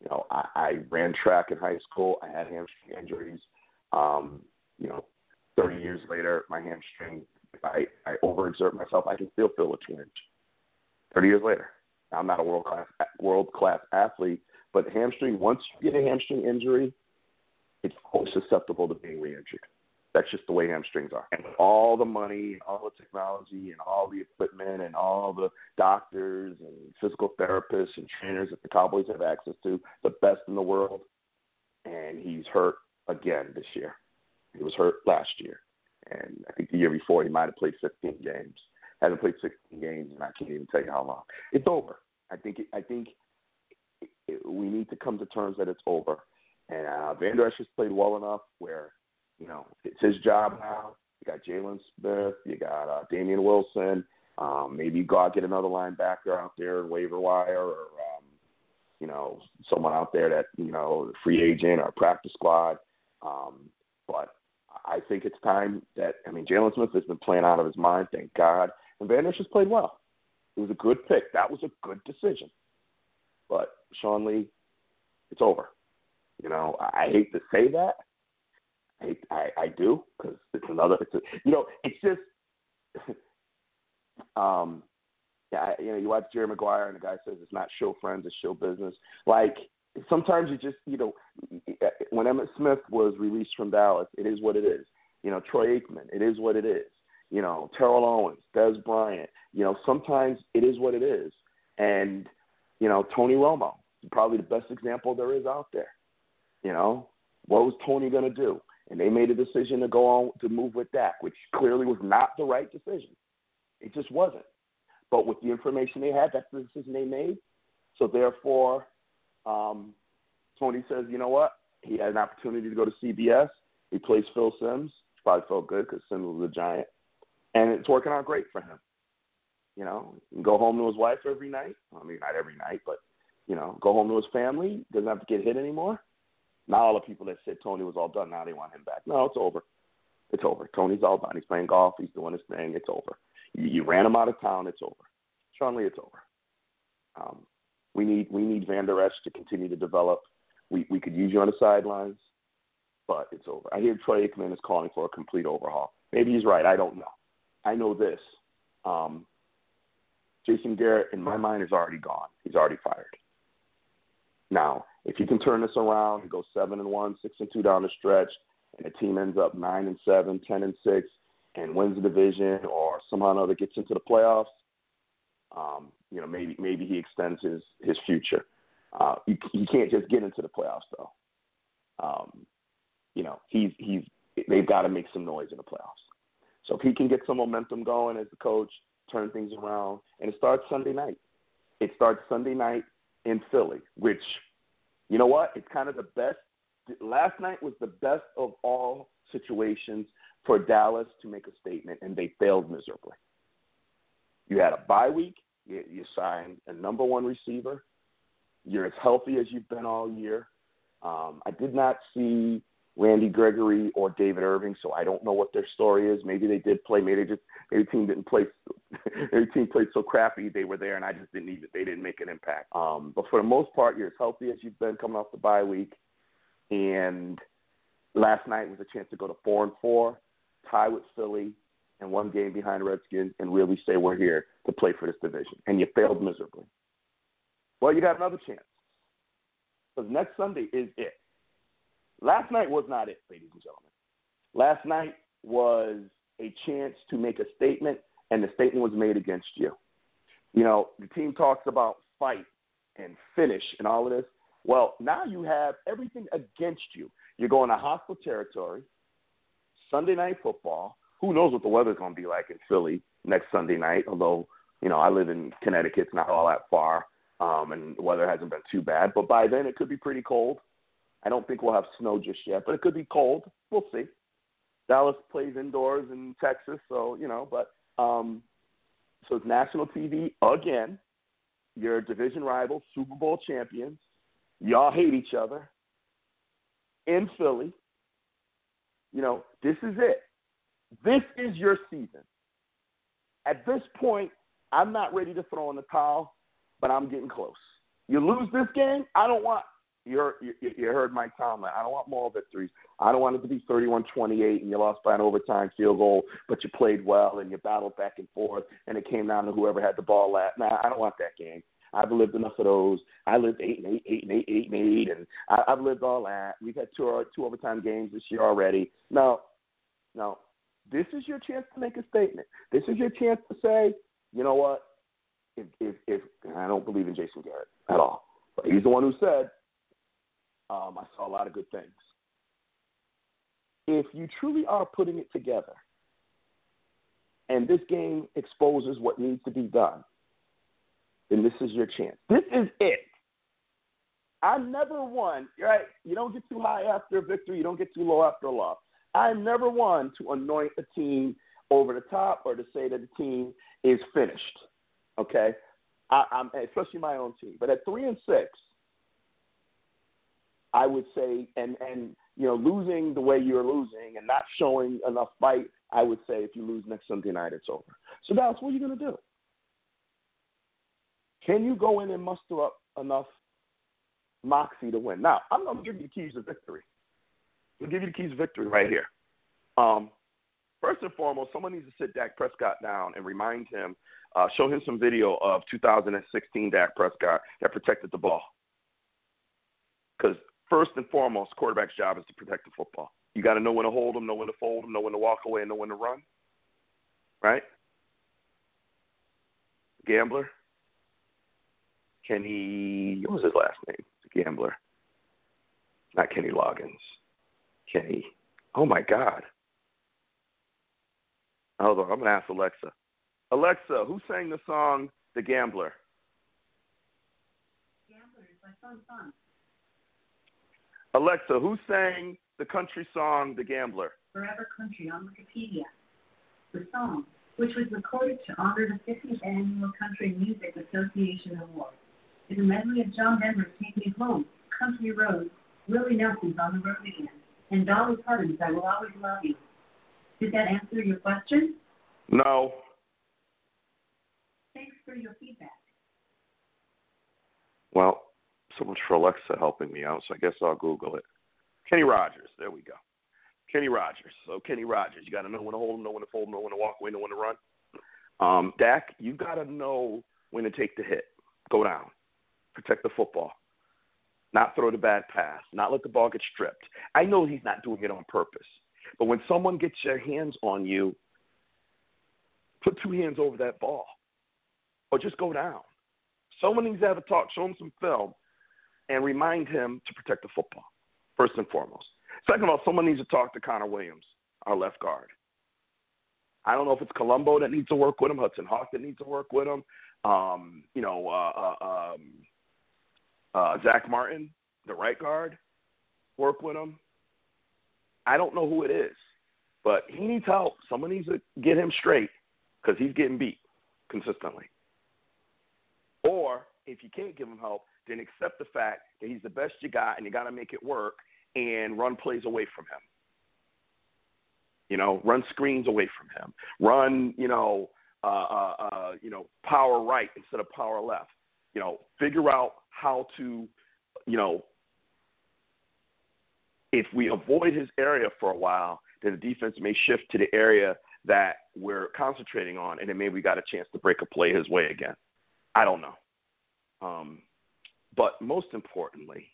B: you know, I, I ran track in high school. I had hamstring injuries. Um, you know, 30 years later, my hamstring, I, I overexert myself, I can still feel a twinge. 30 years later. I'm not a world class world class athlete, but hamstring. Once you get a hamstring injury, it's always susceptible to being re-injured. That's just the way hamstrings are. And all the money, all the technology, and all the equipment, and all the doctors and physical therapists and trainers that the Cowboys have access to, the best in the world, and he's hurt again this year. He was hurt last year, and I think the year before he might have played 15 games. Hasn't played 16 games, and I can't even tell you how long. It's over. I think. I think we need to come to terms that it's over. And uh, Vander Esch has played well enough where, you know, it's his job now. You got Jaylon Smith, you got uh, Damien Wilson. Um, maybe you go out get another linebacker out there, waiver wire, or um, you know, someone out there that you know, free agent or practice squad. Um, but I think it's time that I mean, Jaylon Smith has been playing out of his mind, thank God, and Vander Esch has played well. It was a good pick. That was a good decision. But Sean Lee, it's over. You know, I, I hate to say that. I I, I do because it's another. It's a, you know, it's just. um, yeah, you know, you watch Jerry Maguire and the guy says it's not show friends, it's show business. Like sometimes you just, you know, when Emmitt Smith was released from Dallas, it is what it is. You know, Troy Aikman, it is what it is. You know, Terrell Owens, Dez Bryant. You know, sometimes it is what it is. And you know, Tony Romo, probably the best example there is out there. You know, what was Tony going to do? And they made a decision to go on to move with Dak, which clearly was not the right decision. It just wasn't. But with the information they had, that's the decision they made. So therefore, um, Tony says, you know what? He had an opportunity to go to CBS. He plays Phil Simms. Probably felt good because Simms was a giant, and it's working out great for him. You know, go home to his wife every night. I mean, not every night, but you know, go home to his family. Doesn't have to get hit anymore. Not all the people that said Tony was all done. Now they want him back. No, it's over. It's over. Tony's all done. He's playing golf. He's doing his thing. It's over. You, you ran him out of town. It's over. Sean Lee, it's over. Um, we need we need Vander Esch to continue to develop. We we could use you on the sidelines, but it's over. I hear Troy Aikman is calling for a complete overhaul. Maybe he's right. I don't know. I know this. Um, Jason Garrett, in my mind, is already gone. He's already fired. Now, if he can turn this around and go seven and one, six and two down the stretch, and the team ends up nine and seven, ten and six, and wins the division, or somehow or other gets into the playoffs, um, you know, maybe maybe he extends his his future. Uh, he can't just get into the playoffs though. Um, you know, he's he's they've got to make some noise in the playoffs. So if he can get some momentum going as the coach, turn things around, and it starts Sunday night. It starts Sunday night in Philly, which, you know what, it's kind of the best. Last night was the best of all situations for Dallas to make a statement, and they failed miserably. You had a bye week. You, signed a number one receiver. You're as healthy as you've been all year. Um, I did not see Randy Gregory or David Irving, so I don't know what their story is. Maybe they did play. Maybe they just maybe the team didn't play. the team played so crappy they were there, and I just didn't even they didn't make an impact. Um, but for the most part, you're as healthy as you've been coming off the bye week, and last night was a chance to go to four and four, tie with Philly, and one game behind Redskins, and really say we're here to play for this division. And you failed miserably. Well, you got another chance because next Sunday is it. Last night was not it, ladies and gentlemen. Last night was a chance to make a statement, and the statement was made against you. You know, the team talks about fight and finish and all of this. Well, now you have everything against you. You're going to hostile territory, Sunday night football. Who knows what the weather's going to be like in Philly next Sunday night? Although, you know, I live in Connecticut, it's not all that far, um, and the weather hasn't been too bad. But by then, it could be pretty cold. I don't think we'll have snow just yet, but it could be cold. We'll see. Dallas plays indoors in Texas, so you know. But um, so it's national TV again. Your division rival, Super Bowl champions. Y'all hate each other in Philly. You know, this is it. This is your season. At this point, I'm not ready to throw in the towel, but I'm getting close. You lose this game, I don't want you heard, you, heard Mike Tomlin. I don't want more victories. I don't want it to be 31-28 and you lost by an overtime field goal, but you played well and you battled back and forth and it came down to whoever had the ball last. Nah, I don't want that game. I've lived enough of those. I lived eight and eight, eight and eight, eight and eight, and I, I've lived all that. We've had two two overtime games this year already. No, Now, this is your chance to make a statement. This is your chance to say, you know what? If if, if I don't believe in Jason Garrett at all, but he's the one who said, um, I saw a lot of good things. If you truly are putting it together, and this game exposes what needs to be done, then this is your chance. This is it. I never won, right? You don't get too high after a victory, you don't get too low after a loss. I'm never won to anoint a team over the top or to say that the team is finished. Okay, I, I'm especially my own team. But at three and six, I would say, and and you know, losing the way you're losing and not showing enough fight, I would say if you lose next Sunday night, it's over. So that's what are you're going to do. Can you go in and muster up enough moxie to win? Now, I'm going to give you the keys to victory. I'll give you the keys to victory right here. Um, first and foremost, someone needs to sit Dak Prescott down and remind him, uh, show him some video of 2016 Dak Prescott that protected the ball. Because first and foremost, quarterback's job is to protect the football. You got to know when to hold them, know when to fold them, know when to walk away, and know when to run. Right? Gambler. Kenny, what was his last name? The gambler. Not Kenny Loggins. Kenny. Oh my God. Hold on, I'm gonna ask Alexa. Alexa, who sang the song "The Gambler"?
D: Gambler is my son's son.
B: Alexa, who sang the country song "The Gambler"?
D: Forever Country on Wikipedia. The song, which was recorded to honor the 50th Annual Country Music Association Award, is a medley of John Denver's "Take Me Home," "Country Roads," Willie Nelson's "On the Road Again," and Dolly Parton's "I Will Always Love You." Did that answer your question?
B: No.
D: Thanks for your feedback.
B: Well, so much for Alexa helping me out, so I guess I'll Google it. Kenny Rogers. There we go. Kenny Rogers. So Kenny Rogers, you got to know when to hold him, know when to fold him, know when to walk away, know when to run. Um, Dak, you got to know when to take the hit, go down, protect the football, not throw the bad pass, not let the ball get stripped. I know he's not doing it on purpose, but when someone gets their hands on you, put two hands over that ball, or just go down. Someone needs to have a talk, show him some film, and remind him to protect the football, first and foremost. Second of all, someone needs to talk to Connor Williams, our left guard. I don't know if it's Colombo that needs to work with him, Hudson Houck that needs to work with him, um, you know, uh, uh, um, uh, Zack Martin, the right guard, work with him. I don't know who it is, but he needs help. Someone needs to get him straight because he's getting beat consistently. Or if you can't give him help, then accept the fact that he's the best you got and you got to make it work and run plays away from him. You know, run screens away from him. Run, you know, uh, uh, uh, you know, power right instead of power left. You know, figure out how to, you know, if we avoid his area for a while, then the defense may shift to the area that we're concentrating on, and then maybe we got a chance to break a play his way again. I don't know. Um, but most importantly,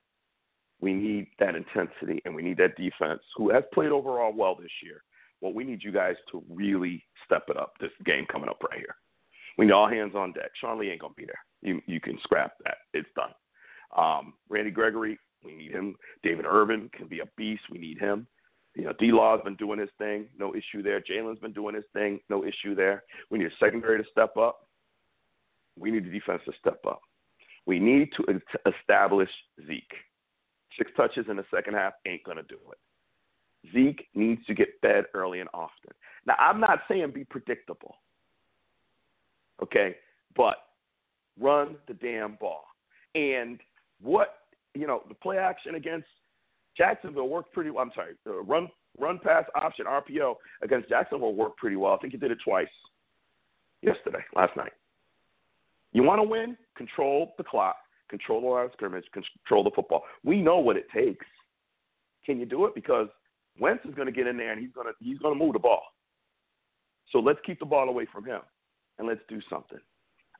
B: we need that intensity and we need that defense who has played overall well this year. Well, we need you guys to really step it up this game coming up right here. We need all hands on deck. Sean Lee ain't gonna be there. You you can scrap that. It's done. Um, Randy Gregory, we need him. David Irvin can be a beast. We need him. You know, D Law's been doing his thing, no issue there. Jaylon's been doing his thing, no issue there. We need a secondary to step up. We need the defense to step up. We need to establish Zeke. Six touches in the second half ain't going to do it. Zeke needs to get fed early and often. Now, I'm not saying be predictable, okay, but run the damn ball. And what, you know, the play action against Jacksonville worked pretty well. I'm sorry, the run, run pass option, RPO, against Jacksonville worked pretty well. I think he did it twice yesterday, last night. You want to win? Control the clock, control the line of scrimmage, control the football. We know what it takes. Can you do it? Because Wentz is going to get in there and he's going to he's going to move the ball. So let's keep the ball away from him and let's do something.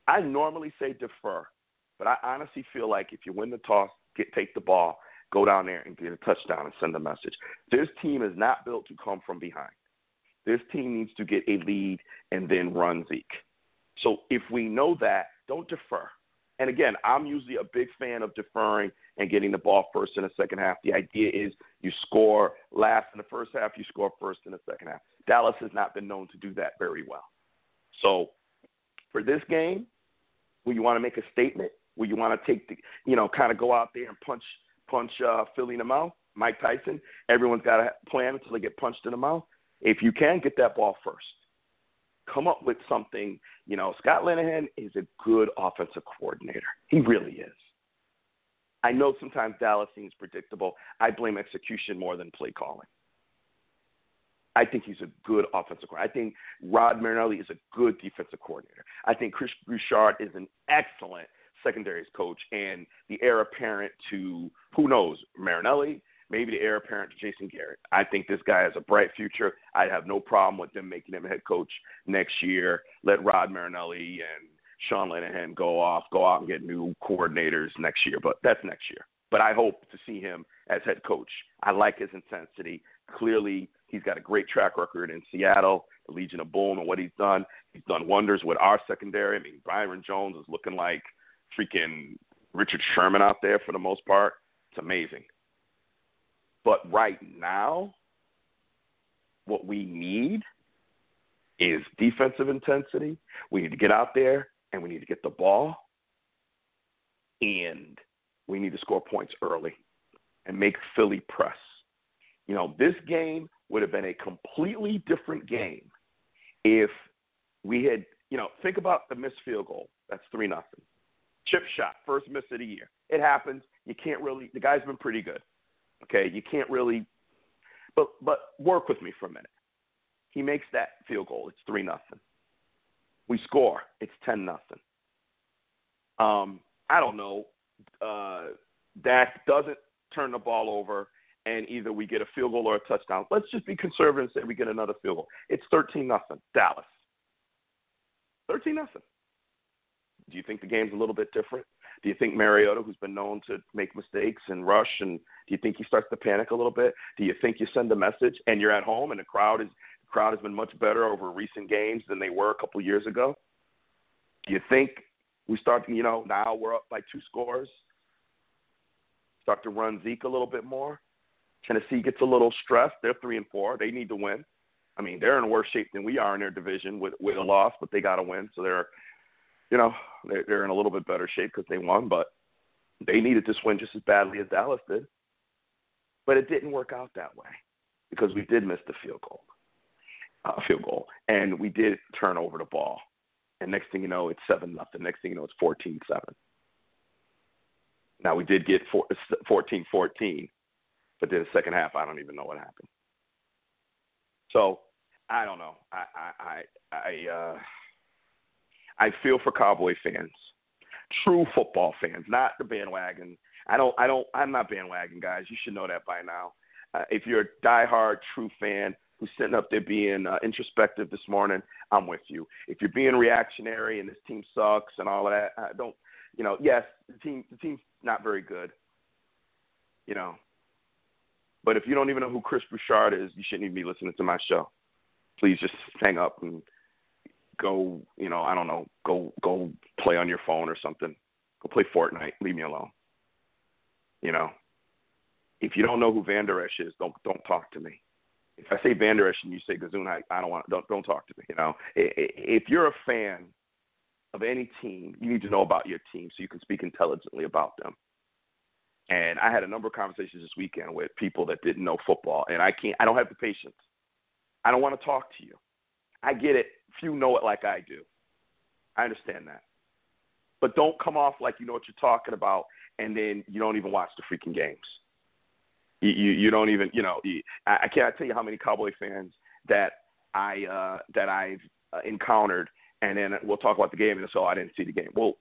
B: I normally say defer, but I honestly feel like if you win the toss, get take the ball, go down there and get a touchdown and send a message. This team is not built to come from behind. This team needs to get a lead and then run Zeke. So if we know that, don't defer. And again, I'm usually a big fan of deferring and getting the ball first in the second half. The idea is you score last in the first half, you score first in the second half. Dallas has not been known to do that very well. So for this game, where you want to make a statement, where you want to take the, you know, kind of go out there and punch punch uh, Philly in the mouth, Mike Tyson. Everyone's got a plan until they get punched in the mouth. If you can, get that ball first. Come up with something. You know, Scott Linehan is a good offensive coordinator. He really is. I know sometimes Dallas seems predictable. I blame execution more than play calling. I think he's a good offensive coordinator. I think Rod Marinelli is a good defensive coordinator. I think Kris Richard is an excellent secondaries coach and the heir apparent to who knows Marinelli, maybe the heir apparent to Jason Garrett. I think this guy has a bright future. I have no problem with them making him head coach next year. Let Rod Marinelli and Sean Linehan go off, go out and get new coordinators next year, but that's next year. But I hope to see him as head coach. I like his intensity. Clearly, he's got a great track record in Seattle, the Legion of Boom, and what he's done. He's done wonders with our secondary. I mean, Byron Jones is looking like freaking Richard Sherman out there for the most part. It's amazing. But right now, what we need is defensive intensity. We need to get out there and we need to get the ball. And we need to score points early and make Philly press. You know, this game would have been a completely different game if we had, you know, think about the missed field goal. That's 3 nothing. Chip shot, first miss of the year. It happens. You can't really. The guy's been pretty good. Okay, you can't really. But but work with me for a minute. He makes that field goal. It's three nothing. We score. It's ten nothing. Um, I don't know. Uh, Dak doesn't turn the ball over, and either we get a field goal or a touchdown. Let's just be conservative and say we get another field goal. It's thirteen nothing. Dallas. Thirteen nothing. Do you think the game's a little bit different? Do you think Mariota, who's been known to make mistakes and rush, and do you think he starts to panic a little bit? Do you think you send a message and you're at home and the crowd is the crowd has been much better over recent games than they were a couple years ago? Do you think we start, you know, now we're up by two scores, start to run Zeke a little bit more? Tennessee gets a little stressed. They're three and four. They need to win. I mean, they're in worse shape than we are in their division with with a loss, but they got to win. So they're you know, they're, in a little bit better shape because they won, but they needed this win just as badly as Dallas did. But it didn't work out that way because we did miss the field goal, uh, field goal, and we did turn over the ball. And next thing you know, it's seven nothing. Next thing you know, it's fourteen seven. Now we did get four, 14-14, but then the second half, I don't even know what happened. So I don't know. I I I, I uh, I feel for Cowboy fans, true football fans, not the bandwagon. I don't, I don't, I'm not bandwagon guys. You should know that by now. Uh, if you're a diehard true fan who's sitting up there being uh, introspective this morning, I'm with you. If you're being reactionary and this team sucks and all of that, I don't, you know, yes, the team, the team's not very good. You know, but if you don't even know who Kris Richard is, you shouldn't even be listening to my show. Please just hang up and go, you know, I don't know, go go play on your phone or something. Go play Fortnite. Leave me alone. You know, if you don't know who Van Der Esch is, don't don't talk to me. If I say Van Der Esch and you say Gazoon, I, I don't want don't don't talk to me. You know, if you're a fan of any team, you need to know about your team so you can speak intelligently about them. And I had a number of conversations this weekend with people that didn't know football, and I can't. I don't have the patience. I don't want to talk to you. I get it few know it like I do. I understand that. But don't come off like you know what you're talking about, and then you don't even watch the freaking games. You you, you don't even you know. You, I, I can't tell you how many Cowboy fans that I uh, that I've uh, encountered, and then we'll talk about the game, and so I didn't see the game. Well,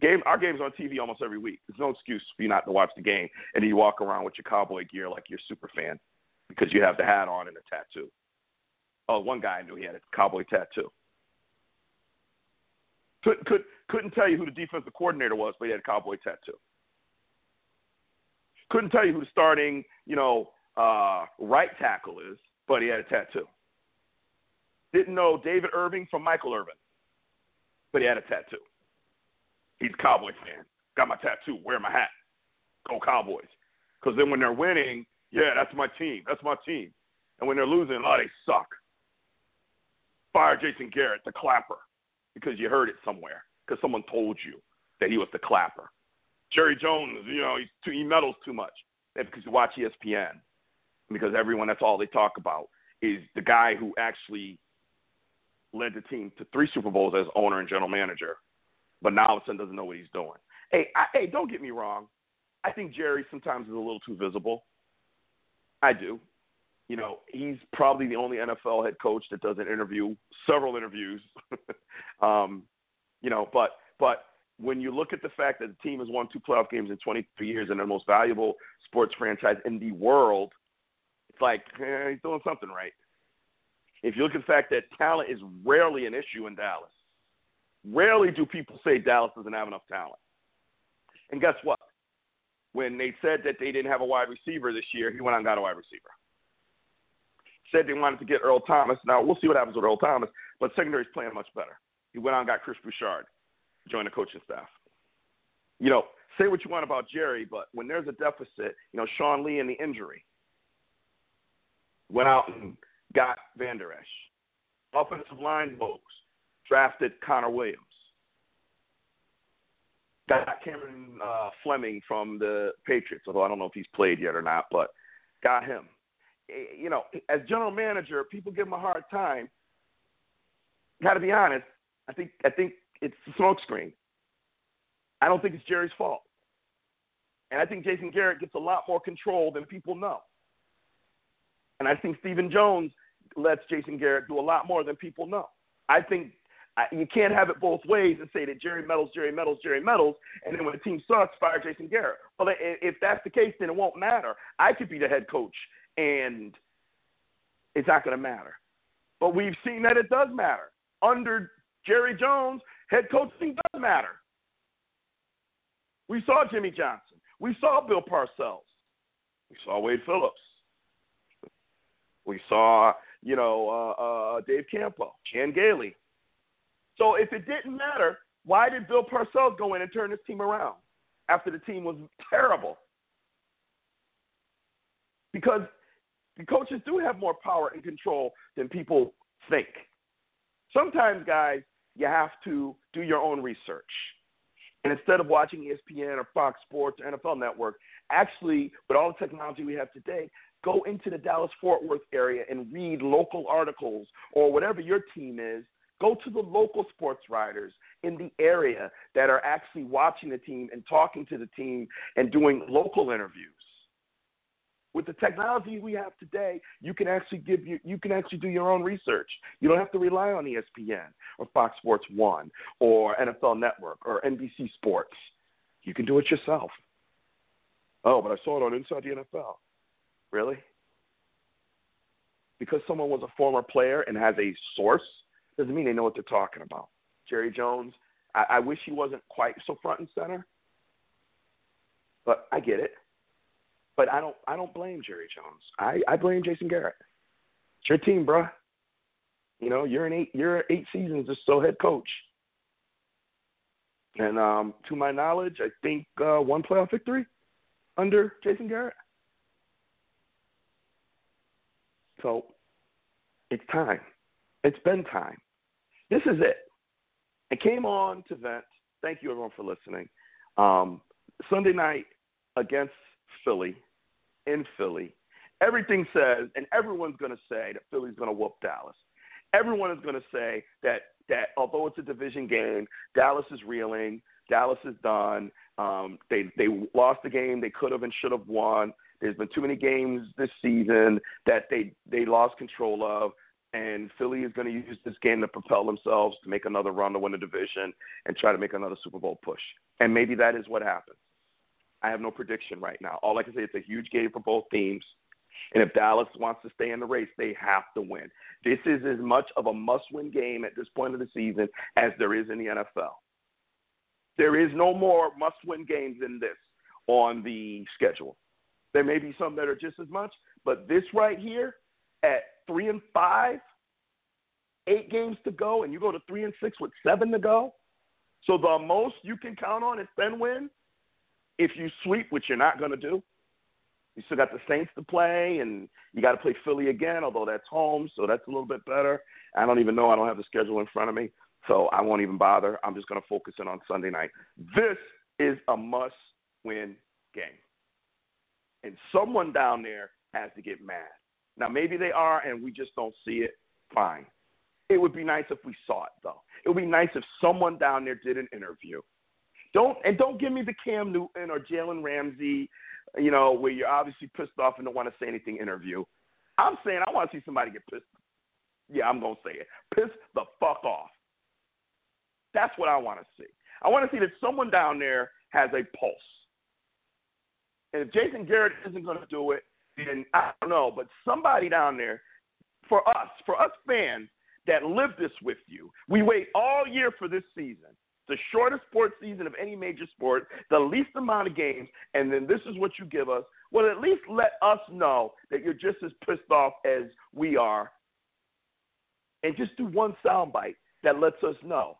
B: game our game's on TV almost every week. There's no excuse for you not to watch the game, and you walk around with your cowboy gear like you're a super fan because you have the hat on and the tattoo. Oh, one guy I knew he had a cowboy tattoo. Could, could, couldn't tell you who the defensive coordinator was, but he had a cowboy tattoo. Couldn't tell you who the starting, you know, uh, right tackle is, but he had a tattoo. didn't know David Irving from Michael Irvin, but he had a tattoo. He's a Cowboy fan. Got my tattoo. Wear my hat. Go Cowboys. Because then when they're winning, yeah, that's my team. That's my team. And when they're losing, oh, they suck. Fire Jason Garrett, the clapper, because you heard it somewhere, because someone told you that he was the clapper. Jerry Jones, you know, he's too, he meddles too much. That's because you watch ESPN. Because everyone, that's all they talk about is the guy who actually led the team to three Super Bowls as owner and general manager, but now all of a sudden doesn't know what he's doing. Hey, I, hey, don't get me wrong. I think Jerry sometimes is a little too visible. I do. You know, he's probably the only NFL head coach that does an interview, several interviews. um, you know, but but when you look at the fact that the team has won two playoff games in 23 years and the most valuable sports franchise in the world, it's like eh, he's doing something right. If you look at the fact that talent is rarely an issue in Dallas, rarely do people say Dallas doesn't have enough talent. And guess what? When they said that they didn't have a wide receiver this year, he went out and got a wide receiver. Said they wanted to get Earl Thomas. Now we'll see what happens with Earl Thomas, but secondary's playing much better. He went out and got Chris Bouchard, joined the coaching staff. You know, say what you want about Jerry, but when there's a deficit, you know, Sean Lee and the injury went out and got Vander Esch. Offensive line folks drafted Connor Williams. Got Cameron uh, Fleming from the Patriots, although I don't know if he's played yet or not, but got him. Eh, you know, as general manager, people give him a hard time. Got to be honest. I think I think it's a smokescreen. I don't think it's Jerry's fault, and I think Jason Garrett gets a lot more control than people know. And I think Stephen Jones lets Jason Garrett do a lot more than people know. I think you can't have it both ways and say that Jerry Meadows, Jerry Meadows, Jerry Meadows, and then when the team sucks, fire Jason Garrett. Well, if that's the case, then it won't matter. I could be the head coach, and it's not going to matter. But we've seen that it does matter. Under Jerry Jones, head coaching does matter. We saw Jimmy Johnson. We saw Bill Parcells. We saw Wade Phillips. We saw, you know, uh, uh, Dave Campo, Chan Gailey. So if it didn't matter, why did Bill Parcells go in and turn this team around after the team was terrible? Because the coaches do have more power and control than people think. Sometimes, guys, you have to do your own research. And instead of watching ESPN or Fox Sports or NFL Network, actually, with all the technology we have today, go into the Dallas Fort Worth area and read local articles or whatever your team is. Go to the local sports writers in the area that are actually watching the team and talking to the team and doing local interviews. With the technology we have today, you can actually give you you can actually do your own research. You don't have to rely on ESPN or Fox Sports One or NFL Network or NBC Sports. You can do it yourself. Oh, but I saw it on Inside the NFL. Really? Because someone was a former player and has a source doesn't mean they know what they're talking about. Jerry Jones, I, I wish he wasn't quite so front and center, but I get it. But I don't I don't blame Jerry Jones. I, I blame Jason Garrett. It's your team, bruh. You know, you're in eight you're eight seasons as still head coach. And um, to my knowledge, I think uh, one playoff victory under Jason Garrett. So it's time. It's been time. This is it. I came on to vent. Thank you, everyone, for listening. Um, Sunday night against Philly, in Philly, everything says, and everyone's going to say that Philly's going to whoop Dallas. Everyone is going to say that that although it's a division game, Dallas is reeling. Dallas is done. Um, they they lost the game they could have and should have won. There's been too many games this season that they they lost control of, and Philly is going to use this game to propel themselves to make another run to win the division and try to make another Super Bowl push. And maybe that is what happens. I have no prediction right now. All I can say is it's a huge game for both teams. And if Dallas wants to stay in the race, they have to win. This is as much of a must-win game at this point of the season as there is in the NFL. There is no more must-win games than this on the schedule. There may be some that are just as much, but this right here at three and five, eight games to go and you go to three and six with seven to go. So the most you can count on is ten wins. If you sweep, which you're not going to do, you still got the Saints to play, and you got to play Philly again, although that's home, so that's a little bit better. I don't even know. I don't have the schedule in front of me, so I won't even bother. I'm just going to focus in on Sunday night. This is a must-win game, and someone down there has to get mad. Now, maybe they are, and we just don't see it. Fine. It would be nice if we saw it, though. It would be nice if someone down there did an interview. Don't and don't give me the Cam Newton or Jalen Ramsey, you know, where you're obviously pissed off and don't want to say anything interview. I'm saying I want to see somebody get pissed. Yeah, I'm gonna say it. Piss the fuck off. That's what I want to see. I want to see that someone down there has a pulse. And if Jason Garrett isn't going to do it, then I don't know. But somebody down there, for us, for us fans that live this with you, we wait all year for this season. The shortest sports season of any major sport, the least amount of games, and then this is what you give us. Well, at least let us know that you're just as pissed off as we are. And just do one soundbite that lets us know.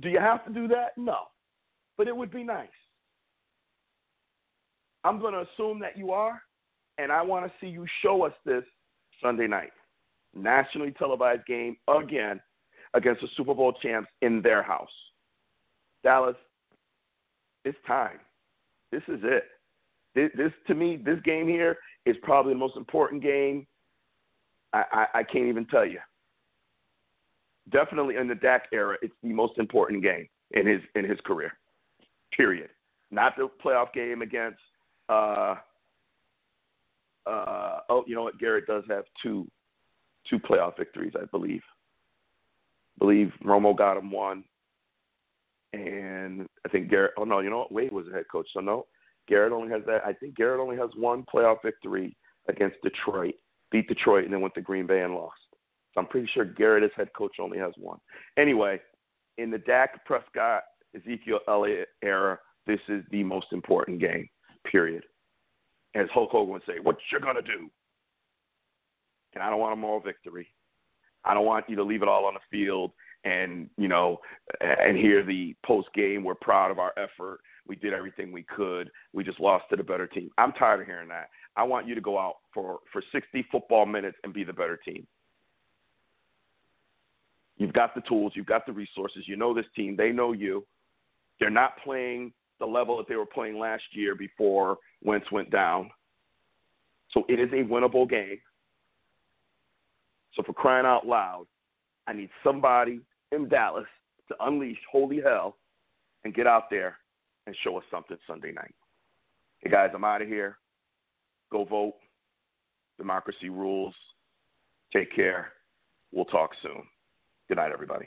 B: Do you have to do that? No. But it would be nice. I'm going to assume that you are, and I want to see you show us this Sunday night. Nationally televised game again against the Super Bowl champs in their house. Dallas, it's time. This is it. This, this to me, this game here is probably the most important game. I, I, I can't even tell you. Definitely in the Dak era, it's the most important game in his in his career. Period. Not the playoff game against uh, uh, oh, you know what? Garrett does have two two playoff victories, I believe. Believe Romo got him one, and I think Garrett. Oh no, you know what? Wade was the head coach, so no. Garrett only has that. I think Garrett only has one playoff victory against Detroit. Beat Detroit and then went to Green Bay and lost. So I'm pretty sure Garrett as head coach only has one. Anyway, in the Dak Prescott Ezekiel Elliott era, this is the most important game period. As Hulk Hogan would say, what you gonna do? And I don't want a moral victory. I don't want you to leave it all on the field and you know and hear the post game we're proud of our effort. We did everything we could. We just lost to the better team. I'm tired of hearing that. I want you to go out for for 60 football minutes and be the better team. You've got the tools, you've got the resources. You know this team, they know you. They're not playing the level that they were playing last year before Wentz went down. So it is a winnable game. So for crying out loud, I need somebody in Dallas to unleash holy hell and get out there and show us something Sunday night. Hey guys, I'm out of here. Go vote. Democracy rules. Take care. We'll talk soon. Good night, everybody.